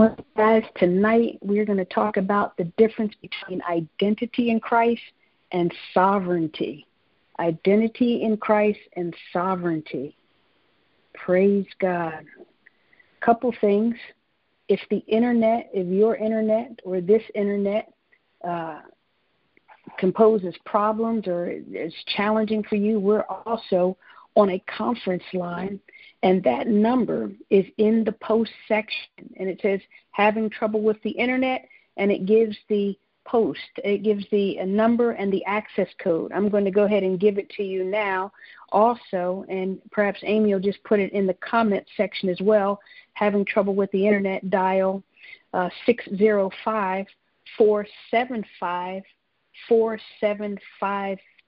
On, guys. Tonight we're going to talk about the difference between identity in Christ and sovereignty. Identity in Christ and sovereignty. Praise God. Couple things. If the internet, if your internet or this internet uh, composes problems or is challenging for you, we're also on a conference line, and that number is in the post section. And it says, having trouble with the internet, and it gives the post, it gives the number and the access code. I'm going to go ahead and give it to you now also, and perhaps Amy will just put it in the comment section as well. Having trouble with the internet, dial uh, 605 475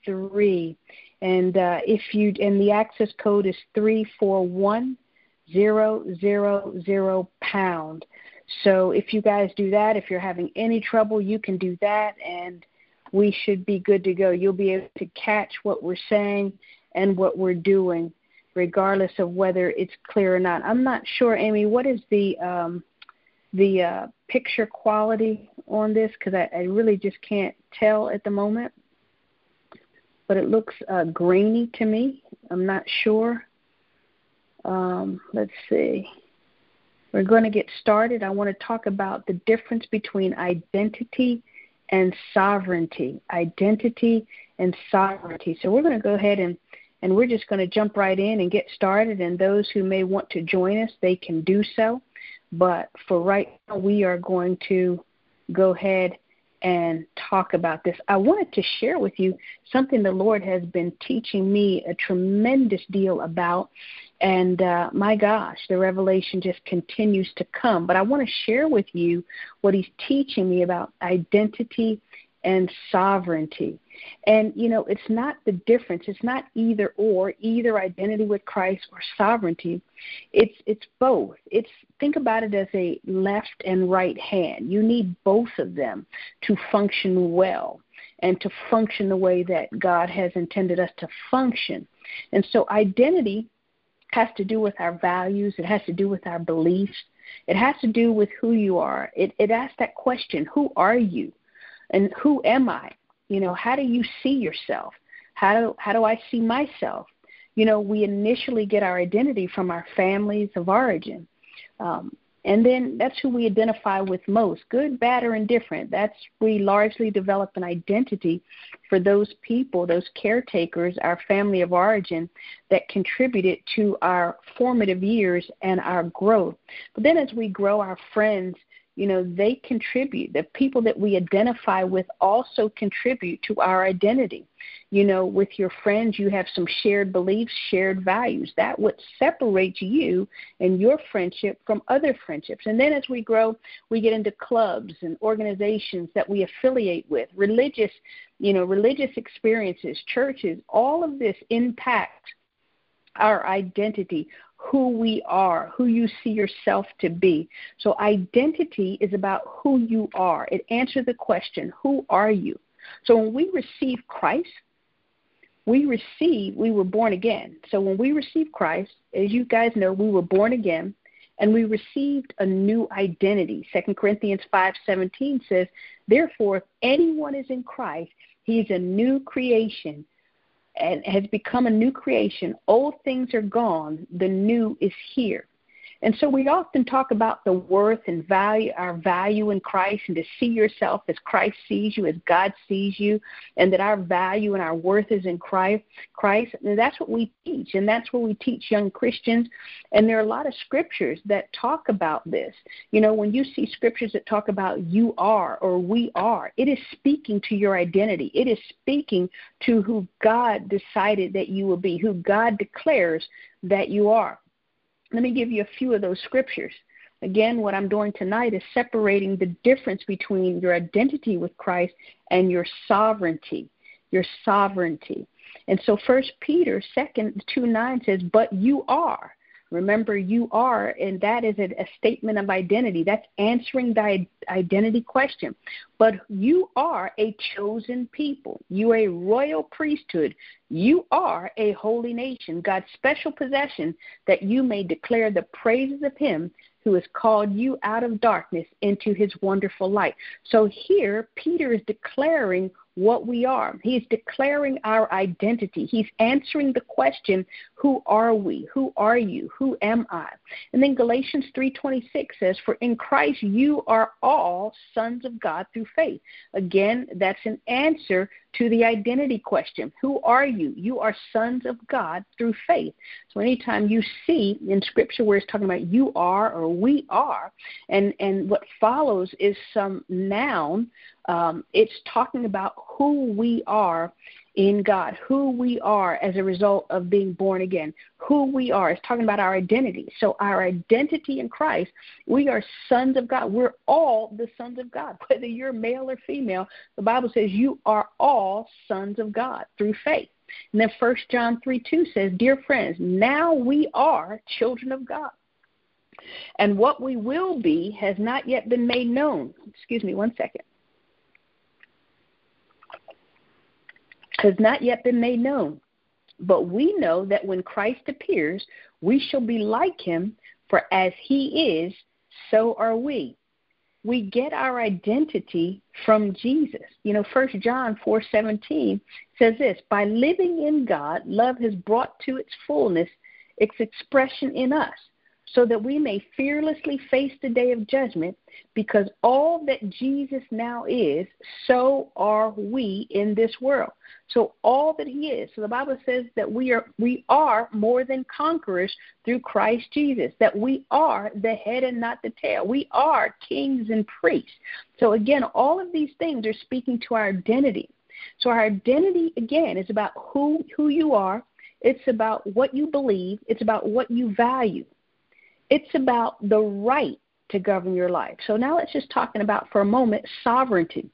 4753 and uh, if you and the access code is three four one zero zero zero pound. So if you guys do that, if you're having any trouble, you can do that, and we should be good to go. You'll be able to catch what we're saying and what we're doing, regardless of whether it's clear or not. I'm not sure, Amy. What is the um, the uh, picture quality on this? Because I, I really just can't tell at the moment but it looks uh, grainy to me. I'm not sure. Um, let's see. We're going to get started. I want to talk about the difference between identity and sovereignty. Identity and sovereignty. So we're going to go ahead and and we're just going to jump right in and get started. And those who may want to join us, they can do so. But for right now, we are going to go ahead and talk about this. I wanted to share with you something the Lord has been teaching me a tremendous deal about. And uh, my gosh, the revelation just continues to come. But I want to share with you what He's teaching me about identity and sovereignty. And, you know, it's not the difference. It's not either or, either identity with Christ or sovereignty. It's, it's both. It's, think about it as a left and right hand. You need both of them to function well and to function the way that God has intended us to function. And so identity has to do with our values, it has to do with our beliefs, it has to do with who you are. It, it asks that question who are you? And who am I? You know, how do you see yourself? How do how do I see myself? You know, we initially get our identity from our families of origin. Um, and then that's who we identify with most, good, bad, or indifferent. That's we largely develop an identity for those people, those caretakers, our family of origin that contributed to our formative years and our growth. But then as we grow, our friends you know they contribute. The people that we identify with also contribute to our identity. You know with your friends you have some shared beliefs shared values. That what separates you and your friendship from other friendships. And then as we grow we get into clubs and organizations that we affiliate with religious you know religious experiences churches. All of this impacts our identity who we are, who you see yourself to be. So, identity is about who you are. It answers the question, Who are you? So, when we receive Christ, we receive, we were born again. So, when we receive Christ, as you guys know, we were born again and we received a new identity. 2 Corinthians 5:17 says, "Therefore if anyone is in Christ, he is a new creation and has become a new creation. Old things are gone, the new is here. And so we often talk about the worth and value, our value in Christ, and to see yourself as Christ sees you, as God sees you, and that our value and our worth is in Christ. And that's what we teach, and that's what we teach young Christians. And there are a lot of scriptures that talk about this. You know, when you see scriptures that talk about you are or we are, it is speaking to your identity. It is speaking to who God decided that you will be, who God declares that you are. Let me give you a few of those scriptures. Again, what I'm doing tonight is separating the difference between your identity with Christ and your sovereignty. Your sovereignty. And so First Peter second two nine says, But you are. Remember, you are, and that is a, a statement of identity. That's answering the identity question. But you are a chosen people. You are a royal priesthood. You are a holy nation, God's special possession, that you may declare the praises of Him who has called you out of darkness into his wonderful light. So here, Peter is declaring what we are. He's declaring our identity. He's answering the question, who are we? Who are you? Who am I? And then Galatians 3:26 says, "For in Christ you are all sons of God through faith." Again, that's an answer to the identity question. Who are you? You are sons of God through faith. So anytime you see in scripture where it's talking about you are or we are, and and what follows is some noun um, it's talking about who we are in God, who we are as a result of being born again, who we are. It's talking about our identity. So, our identity in Christ, we are sons of God. We're all the sons of God, whether you're male or female. The Bible says you are all sons of God through faith. And then First John 3 2 says, Dear friends, now we are children of God. And what we will be has not yet been made known. Excuse me one second. Has not yet been made known. But we know that when Christ appears, we shall be like him, for as he is, so are we. We get our identity from Jesus. You know, First John 4:17 says this, by living in God, love has brought to its fullness its expression in us so that we may fearlessly face the day of judgment, because all that Jesus now is, so are we in this world. So all that he is. So the Bible says that we are we are more than conquerors through Christ Jesus, that we are the head and not the tail. We are kings and priests. So again, all of these things are speaking to our identity. So our identity again is about who who you are, it's about what you believe, it's about what you value. It's about the right to govern your life. So now let's just talking about for a moment sovereignty.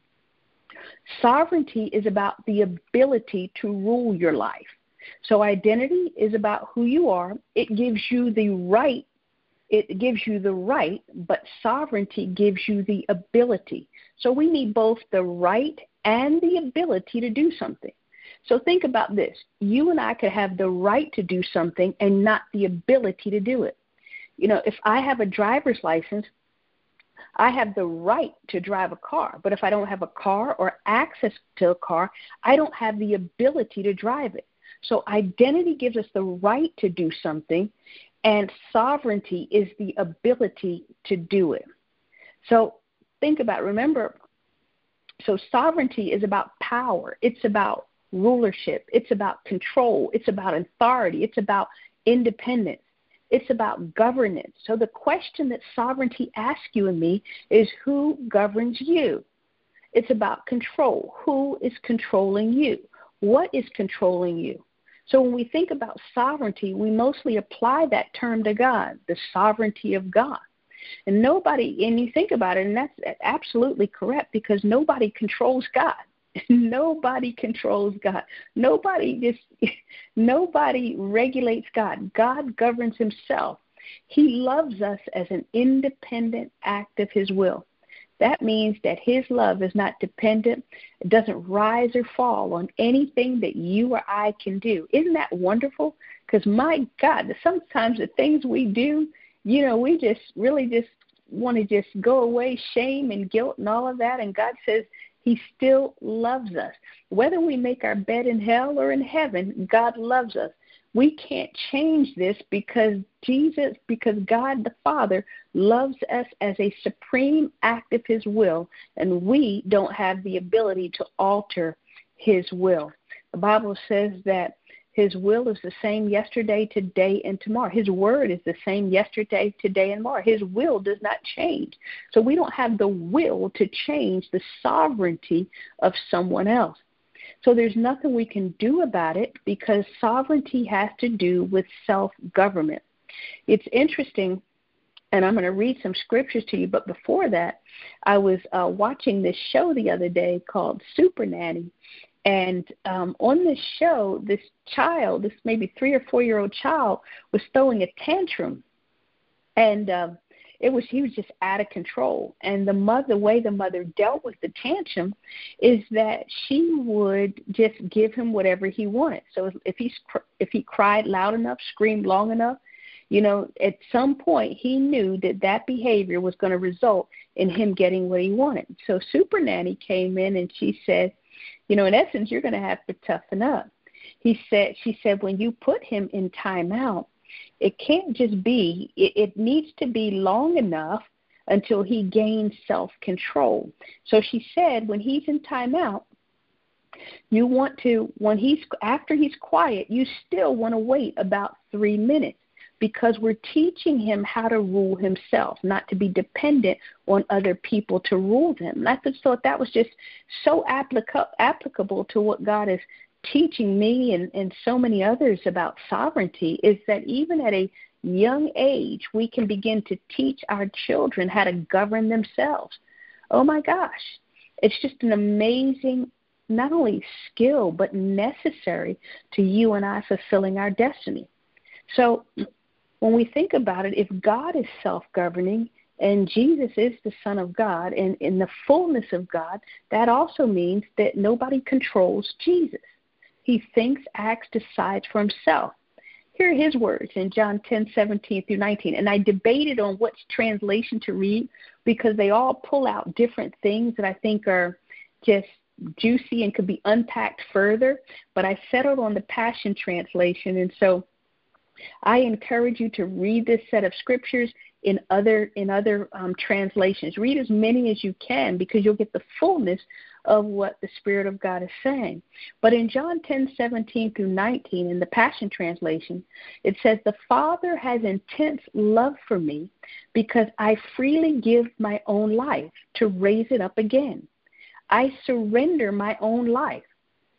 Sovereignty is about the ability to rule your life. So identity is about who you are. It gives you the right it gives you the right, but sovereignty gives you the ability. So we need both the right and the ability to do something. So think about this. You and I could have the right to do something and not the ability to do it. You know, if I have a driver's license, I have the right to drive a car, but if I don't have a car or access to a car, I don't have the ability to drive it. So identity gives us the right to do something, and sovereignty is the ability to do it. So think about remember so sovereignty is about power, it's about rulership, it's about control, it's about authority, it's about independence. It's about governance. So the question that sovereignty asks you and me is who governs you? It's about control. Who is controlling you? What is controlling you? So when we think about sovereignty, we mostly apply that term to God, the sovereignty of God. And nobody, and you think about it, and that's absolutely correct because nobody controls God. nobody controls God. Nobody just nobody regulates God. God governs himself. He loves us as an independent act of his will. That means that his love is not dependent, it doesn't rise or fall on anything that you or I can do. Isn't that wonderful? Because my God, sometimes the things we do, you know, we just really just want to just go away, shame and guilt and all of that. And God says, he still loves us. Whether we make our bed in hell or in heaven, God loves us. We can't change this because Jesus, because God the Father loves us as a supreme act of His will, and we don't have the ability to alter His will. The Bible says that his will is the same yesterday, today, and tomorrow. His word is the same yesterday, today, and tomorrow. His will does not change. So we don't have the will to change the sovereignty of someone else. So there's nothing we can do about it because sovereignty has to do with self government. It's interesting, and I'm going to read some scriptures to you, but before that, I was uh, watching this show the other day called Super Nanny and um, on this show, this child, this maybe three or four year old child, was throwing a tantrum, and uh, it was he was just out of control. And the mother, the way the mother dealt with the tantrum, is that she would just give him whatever he wanted. So if he if he cried loud enough, screamed long enough, You know, at some point, he knew that that behavior was going to result in him getting what he wanted. So Super Nanny came in and she said, you know, in essence, you're going to have to toughen up. He said, she said, when you put him in timeout, it can't just be, it, it needs to be long enough until he gains self control. So she said, when he's in timeout, you want to, when he's, after he's quiet, you still want to wait about three minutes because we're teaching him how to rule himself, not to be dependent on other people to rule them. And I just thought that was just so applica- applicable to what God is teaching me and, and so many others about sovereignty is that even at a young age, we can begin to teach our children how to govern themselves. Oh my gosh, it's just an amazing, not only skill, but necessary to you and I fulfilling our destiny. So when we think about it, if God is self governing and Jesus is the Son of God and in the fullness of God, that also means that nobody controls Jesus. He thinks, acts, decides for himself. Here are his words in John 10, 17 through 19. And I debated on which translation to read because they all pull out different things that I think are just juicy and could be unpacked further. But I settled on the Passion Translation. And so I encourage you to read this set of scriptures in other in other um, translations. Read as many as you can because you'll get the fullness of what the Spirit of God is saying. But in John 10 17 through 19, in the Passion Translation, it says, The Father has intense love for me because I freely give my own life to raise it up again. I surrender my own life,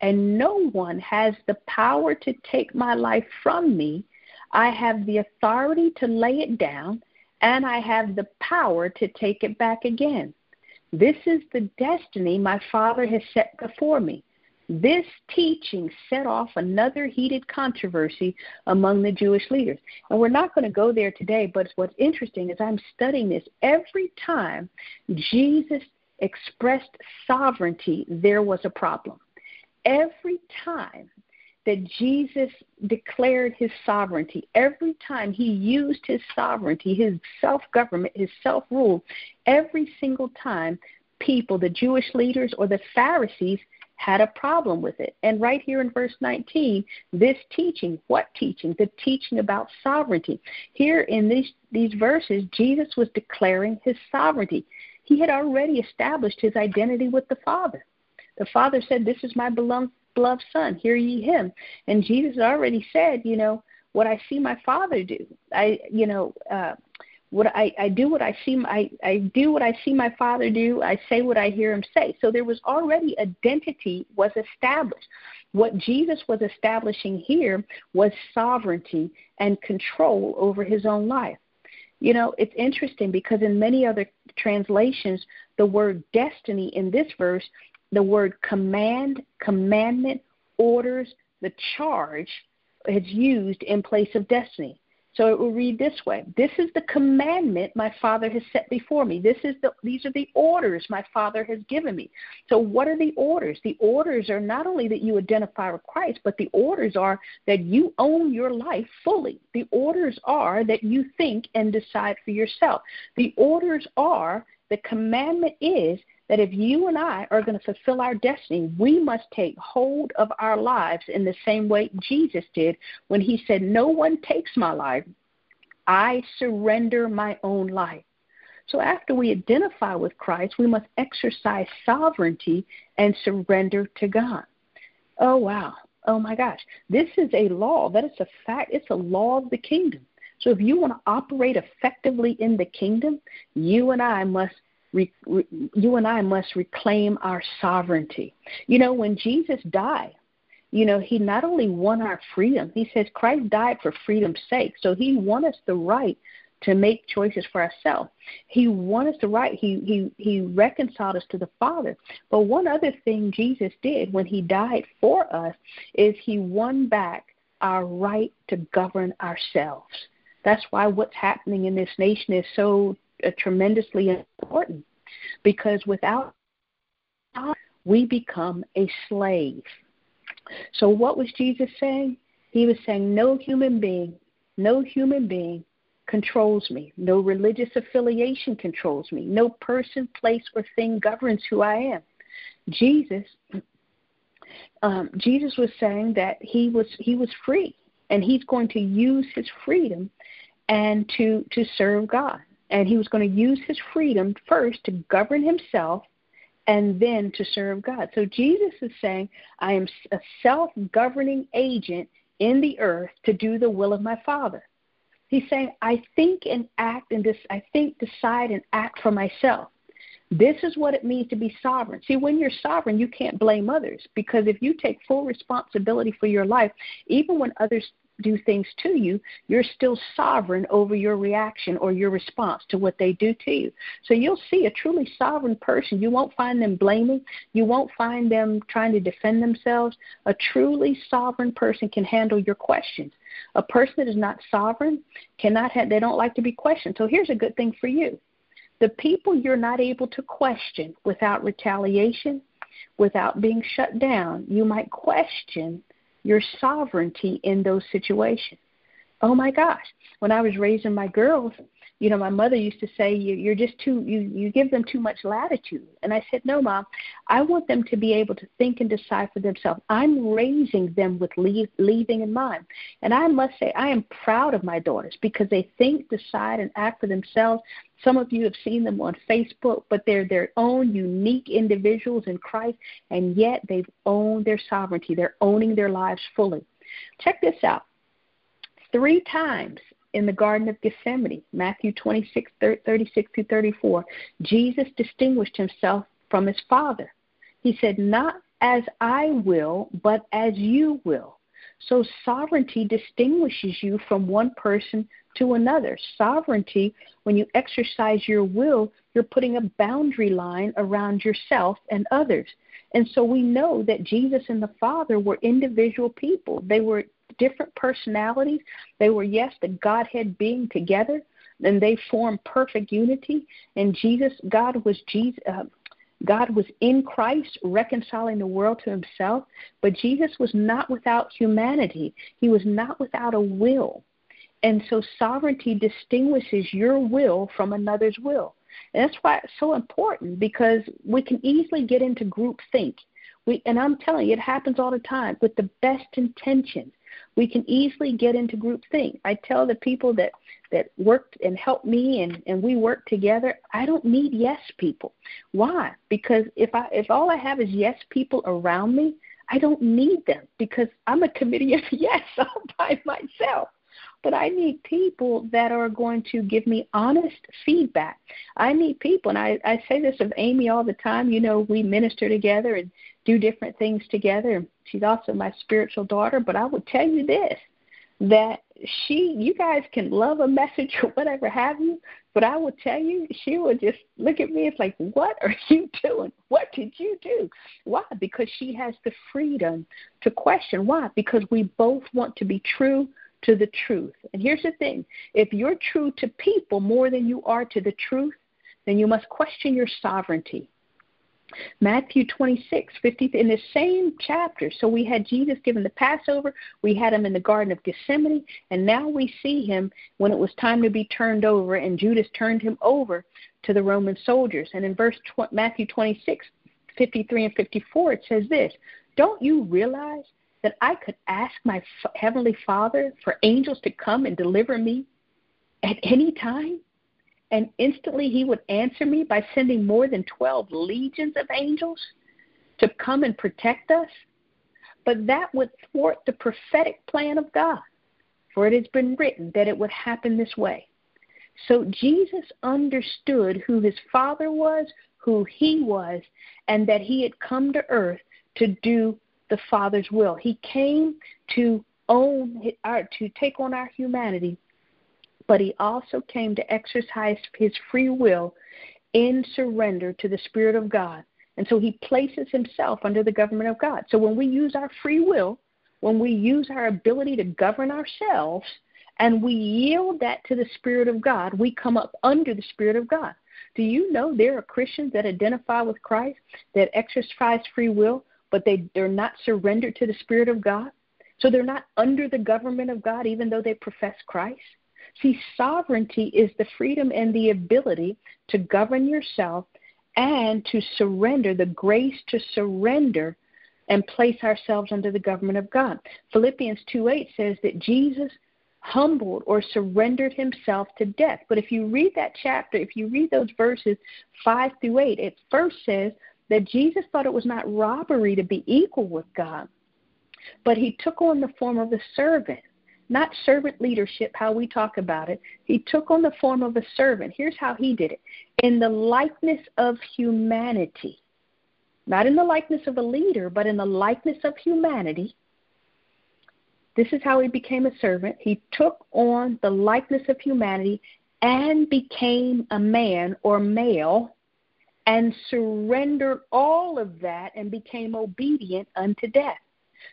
and no one has the power to take my life from me I have the authority to lay it down, and I have the power to take it back again. This is the destiny my Father has set before me. This teaching set off another heated controversy among the Jewish leaders. And we're not going to go there today, but what's interesting is I'm studying this every time Jesus expressed sovereignty, there was a problem. Every time that Jesus declared his sovereignty. Every time he used his sovereignty, his self government, his self rule, every single time people, the Jewish leaders or the Pharisees, had a problem with it. And right here in verse 19, this teaching, what teaching? The teaching about sovereignty. Here in these, these verses, Jesus was declaring his sovereignty. He had already established his identity with the Father. The Father said, This is my beloved beloved son, hear ye him. And Jesus already said, you know, what I see my father do. I, you know, uh, what I, I do what I see I, I do what I see my father do. I say what I hear him say. So there was already identity was established. What Jesus was establishing here was sovereignty and control over his own life. You know, it's interesting because in many other translations, the word destiny in this verse the word command, commandment, orders, the charge is used in place of destiny. So it will read this way This is the commandment my Father has set before me. This is the, these are the orders my Father has given me. So, what are the orders? The orders are not only that you identify with Christ, but the orders are that you own your life fully. The orders are that you think and decide for yourself. The orders are the commandment is that if you and I are going to fulfill our destiny, we must take hold of our lives in the same way Jesus did when he said, No one takes my life. I surrender my own life. So after we identify with Christ, we must exercise sovereignty and surrender to God. Oh, wow. Oh, my gosh. This is a law. That is a fact. It's a law of the kingdom. So if you want to operate effectively in the kingdom, you and I must re, re, you and I must reclaim our sovereignty. You know, when Jesus died, you know, he not only won our freedom, he says Christ died for freedom's sake. So he won us the right to make choices for ourselves. He won us the right. He he he reconciled us to the Father. But one other thing Jesus did when he died for us is he won back our right to govern ourselves. That's why what's happening in this nation is so tremendously important because without God, we become a slave. So, what was Jesus saying? He was saying, No human being no human being controls me. No religious affiliation controls me. No person, place, or thing governs who I am. Jesus, um, Jesus was saying that he was he was free, and he's going to use his freedom and to to serve God. And he was going to use his freedom first to govern himself and then to serve God. So Jesus is saying, I am a self governing agent in the earth to do the will of my Father. He's saying, I think and act and this I think, decide and act for myself. This is what it means to be sovereign. See, when you're sovereign, you can't blame others because if you take full responsibility for your life, even when others do things to you, you're still sovereign over your reaction or your response to what they do to you. So you'll see a truly sovereign person. You won't find them blaming, you won't find them trying to defend themselves. A truly sovereign person can handle your questions. A person that is not sovereign cannot have, they don't like to be questioned. So here's a good thing for you. The people you're not able to question without retaliation, without being shut down, you might question your sovereignty in those situations. Oh my gosh. When I was raising my girls, you know, my mother used to say, you, you're just too, you, you give them too much latitude. And I said, no, mom, I want them to be able to think and decide for themselves. I'm raising them with leave, leaving in mind. And I must say, I am proud of my daughters because they think, decide, and act for themselves. Some of you have seen them on Facebook, but they're their own unique individuals in Christ, and yet they've owned their sovereignty. They're owning their lives fully. Check this out. Three times in the Garden of Gethsemane, Matthew 26, 36 to 34, Jesus distinguished himself from his Father. He said, Not as I will, but as you will. So sovereignty distinguishes you from one person to another. Sovereignty, when you exercise your will, you're putting a boundary line around yourself and others. And so we know that Jesus and the Father were individual people. They were different personalities. They were, yes, the Godhead being together, and they formed perfect unity. And Jesus, God was Jesus. Uh, God was in Christ reconciling the world to himself, but Jesus was not without humanity. He was not without a will. And so sovereignty distinguishes your will from another's will. And that's why it's so important because we can easily get into group think. We, and I'm telling you, it happens all the time with the best intentions we can easily get into group think. I tell the people that that worked and helped me and and we work together, I don't need yes people. Why? Because if I if all I have is yes people around me, I don't need them because I'm a committee of yes all by myself but I need people that are going to give me honest feedback. I need people, and I, I say this of Amy all the time. You know, we minister together and do different things together. She's also my spiritual daughter, but I will tell you this that she you guys can love a message or whatever have you but i will tell you she will just look at me it's like what are you doing what did you do why because she has the freedom to question why because we both want to be true to the truth. And here's the thing if you're true to people more than you are to the truth, then you must question your sovereignty. Matthew 26, 50, in the same chapter. So we had Jesus given the Passover, we had him in the Garden of Gethsemane, and now we see him when it was time to be turned over, and Judas turned him over to the Roman soldiers. And in verse tw- Matthew 26, 53 and 54, it says this Don't you realize that I could ask my Heavenly Father for angels to come and deliver me at any time? And instantly He would answer me by sending more than 12 legions of angels to come and protect us? But that would thwart the prophetic plan of God, for it has been written that it would happen this way. So Jesus understood who his Father was, who he was, and that he had come to earth to do the Father's will. He came to own our, to take on our humanity, but he also came to exercise his free will in surrender to the Spirit of God. And so he places himself under the government of God. So when we use our free will, when we use our ability to govern ourselves, and we yield that to the Spirit of God, we come up under the Spirit of God. Do you know there are Christians that identify with Christ, that exercise free will, but they, they're not surrendered to the Spirit of God. So they're not under the government of God, even though they profess Christ. See, sovereignty is the freedom and the ability to govern yourself and to surrender, the grace to surrender and place ourselves under the government of God. Philippians 2 8 says that Jesus humbled or surrendered himself to death. But if you read that chapter, if you read those verses 5 through 8, it first says that Jesus thought it was not robbery to be equal with God, but he took on the form of a servant. Not servant leadership, how we talk about it. He took on the form of a servant. Here's how he did it in the likeness of humanity. Not in the likeness of a leader, but in the likeness of humanity this is how he became a servant. He took on the likeness of humanity and became a man or male and surrendered all of that and became obedient unto death.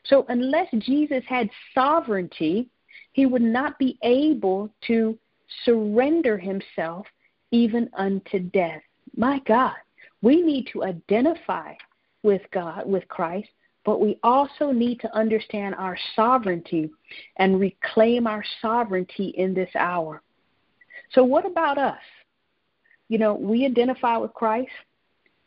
So, unless Jesus had sovereignty, he would not be able to surrender himself even unto death. My God, we need to identify with God, with Christ, but we also need to understand our sovereignty and reclaim our sovereignty in this hour. So, what about us? You know, we identify with Christ.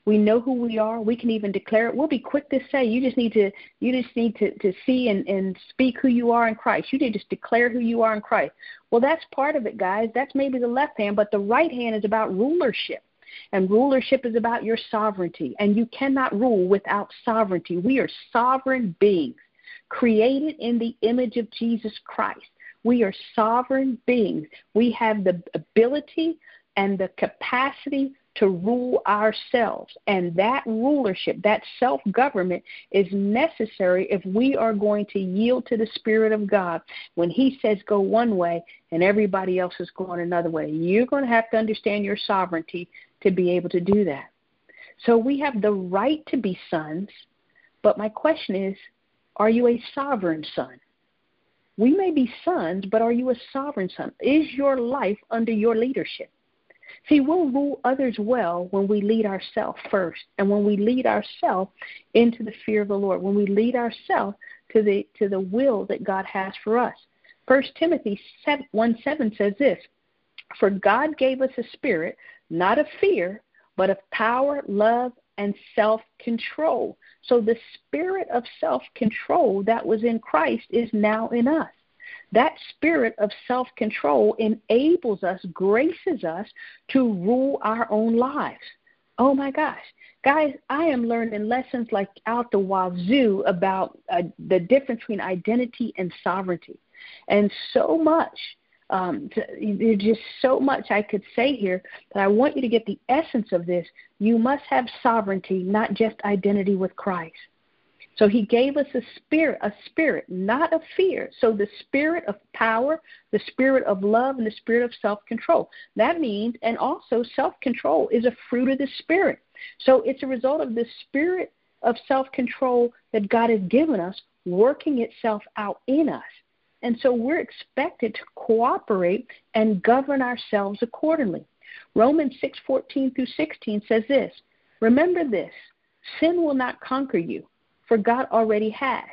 We know who we are. We can even declare it. We'll be quick to say, you just need to you just need to, to see and, and speak who you are in Christ. You need to just declare who you are in Christ. Well, that's part of it, guys. That's maybe the left hand, but the right hand is about rulership. And rulership is about your sovereignty. And you cannot rule without sovereignty. We are sovereign beings, created in the image of Jesus Christ. We are sovereign beings. We have the ability and the capacity to rule ourselves. And that rulership, that self government, is necessary if we are going to yield to the Spirit of God. When He says go one way and everybody else is going another way, you're going to have to understand your sovereignty to be able to do that. So we have the right to be sons, but my question is are you a sovereign son? We may be sons, but are you a sovereign son? Is your life under your leadership? See, we'll rule others well when we lead ourselves first, and when we lead ourselves into the fear of the Lord, when we lead ourselves to the to the will that God has for us. First Timothy 7, 1 7 says this For God gave us a spirit not of fear, but of power, love, and self control. So the spirit of self control that was in Christ is now in us. That spirit of self control enables us, graces us to rule our own lives. Oh my gosh. Guys, I am learning lessons like out the wazoo about uh, the difference between identity and sovereignty. And so much um, there's just so much I could say here, but I want you to get the essence of this. You must have sovereignty, not just identity with Christ. So he gave us a spirit, a spirit, not of fear. So the spirit of power, the spirit of love, and the spirit of self control. That means, and also self control is a fruit of the spirit. So it's a result of the spirit of self control that God has given us working itself out in us. And so we're expected to cooperate and govern ourselves accordingly. Romans 6:14 through 16 says this, "Remember this, sin will not conquer you, for God already has.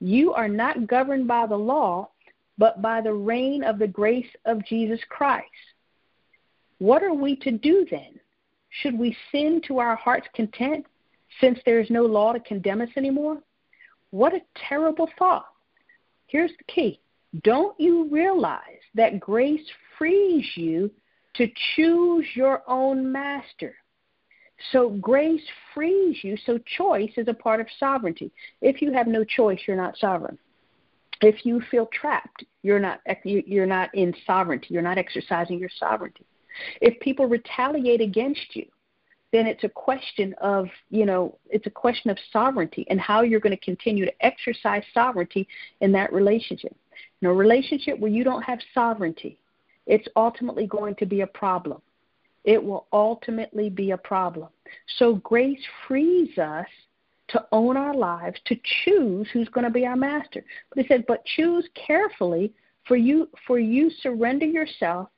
You are not governed by the law, but by the reign of the grace of Jesus Christ." What are we to do then? Should we sin to our heart's content since there is no law to condemn us anymore? What a terrible thought. Here's the key don't you realize that grace frees you to choose your own master? So grace frees you. So choice is a part of sovereignty. If you have no choice, you're not sovereign. If you feel trapped, you're not you're not in sovereignty. You're not exercising your sovereignty. If people retaliate against you, then it's a question of, you know, it's a question of sovereignty and how you're going to continue to exercise sovereignty in that relationship. In a relationship where you don't have sovereignty, it's ultimately going to be a problem. It will ultimately be a problem. So grace frees us to own our lives, to choose who's going to be our master. But he said, but choose carefully, for you for you surrender yourself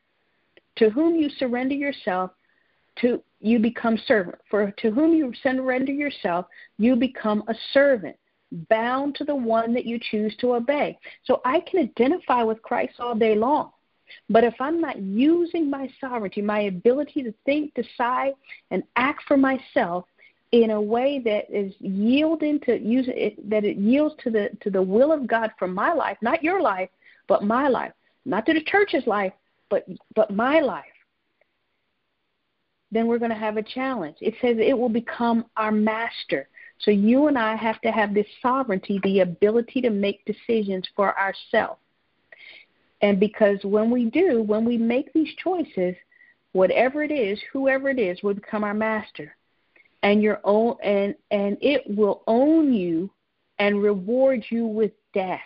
to whom you surrender yourself to you become servant. For to whom you surrender yourself, you become a servant. bound to the one that you choose to obey. So I can identify with Christ all day long. But if I'm not using my sovereignty, my ability to think, decide, and act for myself in a way that is yielding to use it, that it yields to the to the will of God for my life, not your life, but my life, not to the church's life, but but my life. Then we're going to have a challenge. It says it will become our master. So you and I have to have this sovereignty, the ability to make decisions for ourselves. And because when we do, when we make these choices, whatever it is, whoever it is, will become our master. And your own and and it will own you and reward you with death.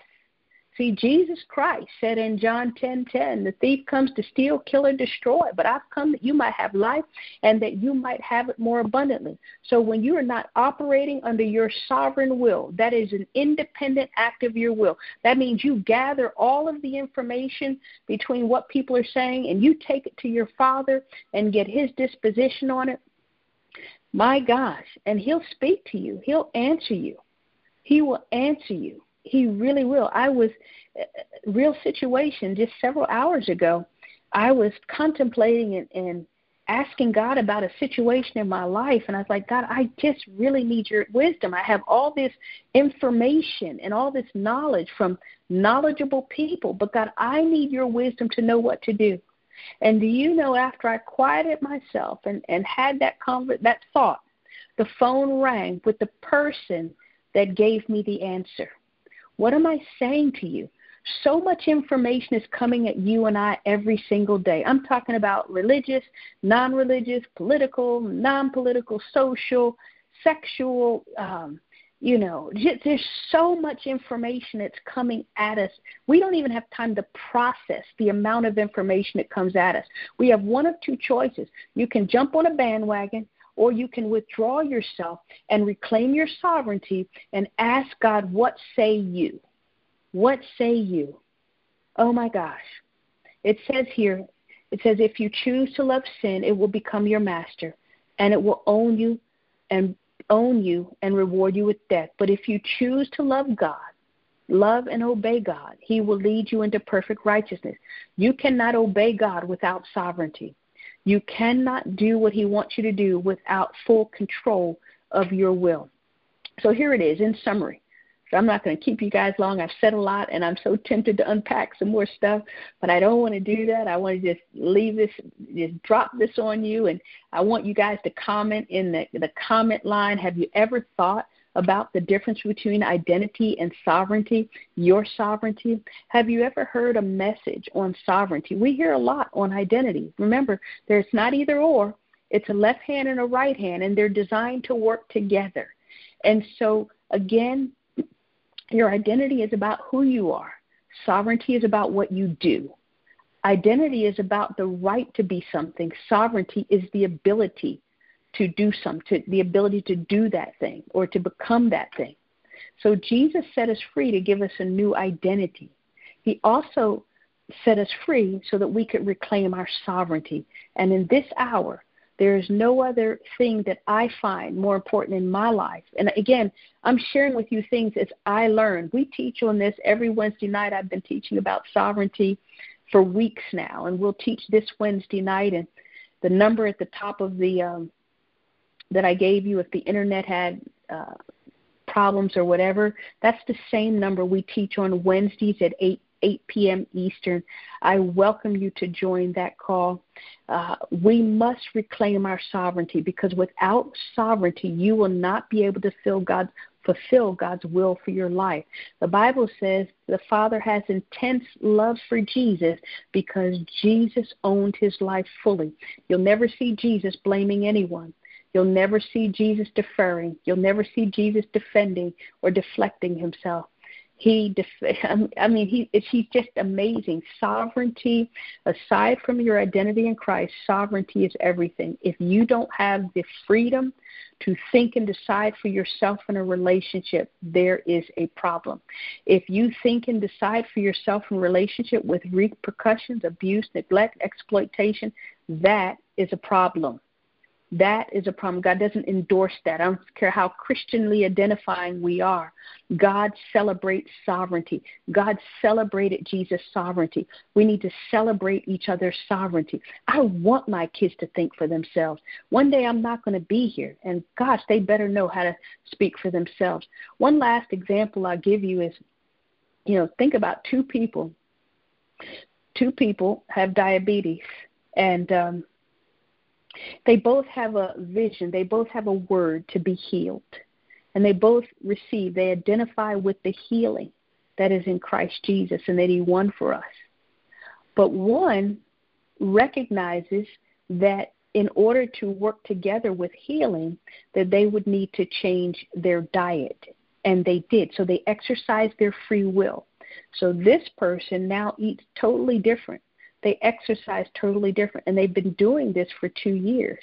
See, Jesus Christ said in John 10:10, 10, 10, "The thief comes to steal, kill, and destroy, but I've come that you might have life and that you might have it more abundantly." So when you are not operating under your sovereign will, that is an independent act of your will. That means you gather all of the information between what people are saying and you take it to your Father and get his disposition on it. My gosh, and he'll speak to you. He'll answer you. He will answer you he really will. I was uh, real situation just several hours ago. I was contemplating and, and asking God about a situation in my life, and I was like, God, I just really need your wisdom. I have all this information and all this knowledge from knowledgeable people, but God, I need your wisdom to know what to do. And do you know, after I quieted myself and, and had that conver- that thought, the phone rang with the person that gave me the answer. What am I saying to you? So much information is coming at you and I every single day. I'm talking about religious, non religious, political, non political, social, sexual. Um, you know, there's so much information that's coming at us. We don't even have time to process the amount of information that comes at us. We have one of two choices. You can jump on a bandwagon or you can withdraw yourself and reclaim your sovereignty and ask God, What say you? What say you? Oh my gosh. It says here, it says, If you choose to love sin, it will become your master, and it will own you and own you and reward you with death. But if you choose to love God, love and obey God, He will lead you into perfect righteousness. You cannot obey God without sovereignty. You cannot do what He wants you to do without full control of your will. So here it is in summary. So I'm not going to keep you guys long. I've said a lot, and I'm so tempted to unpack some more stuff, but I don't want to do that. I want to just leave this, just drop this on you, and I want you guys to comment in the the comment line. Have you ever thought about the difference between identity and sovereignty, your sovereignty? Have you ever heard a message on sovereignty? We hear a lot on identity. Remember, there's not either or, it's a left hand and a right hand, and they're designed to work together. And so, again, your identity is about who you are, sovereignty is about what you do. Identity is about the right to be something. Sovereignty is the ability to do something, to the ability to do that thing or to become that thing. So Jesus set us free to give us a new identity. He also set us free so that we could reclaim our sovereignty. And in this hour, there is no other thing that I find more important in my life. And again, I'm sharing with you things as I learn. We teach on this every Wednesday night. I've been teaching about sovereignty for weeks now, and we'll teach this Wednesday night. And the number at the top of the um, that I gave you, if the internet had uh, problems or whatever, that's the same number we teach on Wednesdays at 8 8 p.m. Eastern. I welcome you to join that call. Uh, we must reclaim our sovereignty because without sovereignty, you will not be able to fill God's fulfill God's will for your life. The Bible says the Father has intense love for Jesus because Jesus owned his life fully. You'll never see Jesus blaming anyone. You'll never see Jesus deferring. You'll never see Jesus defending or deflecting himself. He, def- I mean, he, he's just amazing. Sovereignty, aside from your identity in Christ, sovereignty is everything. If you don't have the freedom to think and decide for yourself in a relationship, there is a problem. If you think and decide for yourself in a relationship with repercussions, abuse, neglect, exploitation, that is a problem That is a problem. God doesn't endorse that. I don't care how Christianly identifying we are. God celebrates sovereignty. God celebrated Jesus' sovereignty. We need to celebrate each other's sovereignty. I want my kids to think for themselves. One day I'm not going to be here, and gosh, they better know how to speak for themselves. One last example I'll give you is you know, think about two people. Two people have diabetes, and um, they both have a vision, they both have a word to be healed. And they both receive, they identify with the healing that is in Christ Jesus and that He won for us. But one recognizes that in order to work together with healing, that they would need to change their diet. And they did. So they exercised their free will. So this person now eats totally different they exercise totally different and they've been doing this for two years.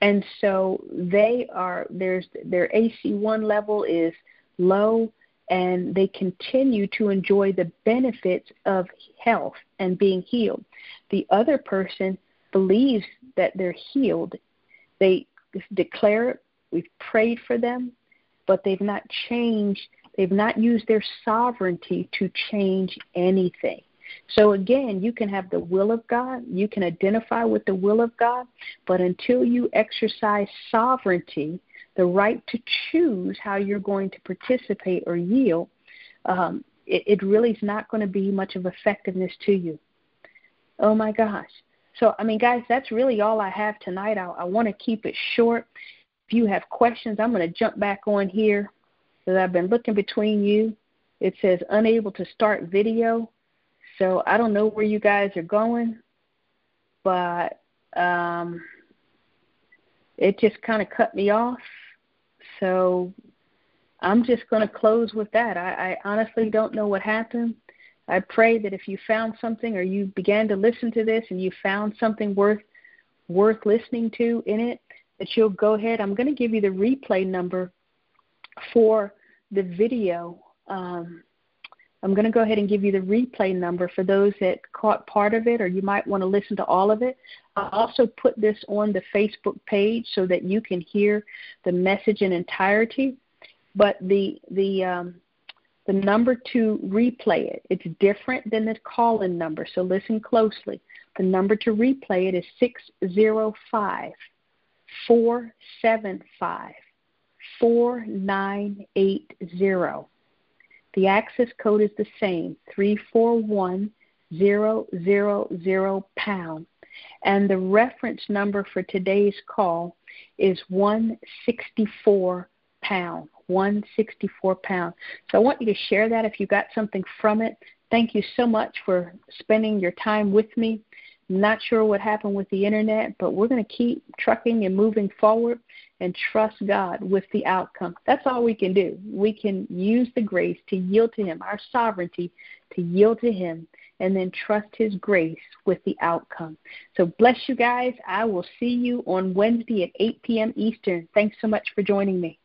And so they are there's their ac1 level is low and they continue to enjoy the benefits of health and being healed. The other person believes that they're healed. They declare it we've prayed for them but they've not changed they've not used their sovereignty to change anything so again, you can have the will of God, you can identify with the will of God, but until you exercise sovereignty, the right to choose how you're going to participate or yield, um, it, it really is not going to be much of effectiveness to you. Oh my gosh. So, I mean, guys, that's really all I have tonight. I, I want to keep it short. If you have questions, I'm going to jump back on here because I've been looking between you. It says unable to start video. So I don't know where you guys are going, but um, it just kind of cut me off. So I'm just going to close with that. I, I honestly don't know what happened. I pray that if you found something or you began to listen to this and you found something worth worth listening to in it, that you'll go ahead. I'm going to give you the replay number for the video um, I'm going to go ahead and give you the replay number for those that caught part of it, or you might want to listen to all of it. I'll also put this on the Facebook page so that you can hear the message in entirety. But the the um, the number to replay it, it's different than the call-in number. So listen closely. The number to replay it is six zero five four seven five four nine eight zero. The access code is the same, 341000 pound. And the reference number for today's call is 164 pound. 164 pound. So I want you to share that if you got something from it. Thank you so much for spending your time with me. Not sure what happened with the internet, but we're going to keep trucking and moving forward and trust God with the outcome. That's all we can do. We can use the grace to yield to Him, our sovereignty to yield to Him, and then trust His grace with the outcome. So bless you guys. I will see you on Wednesday at 8 p.m. Eastern. Thanks so much for joining me.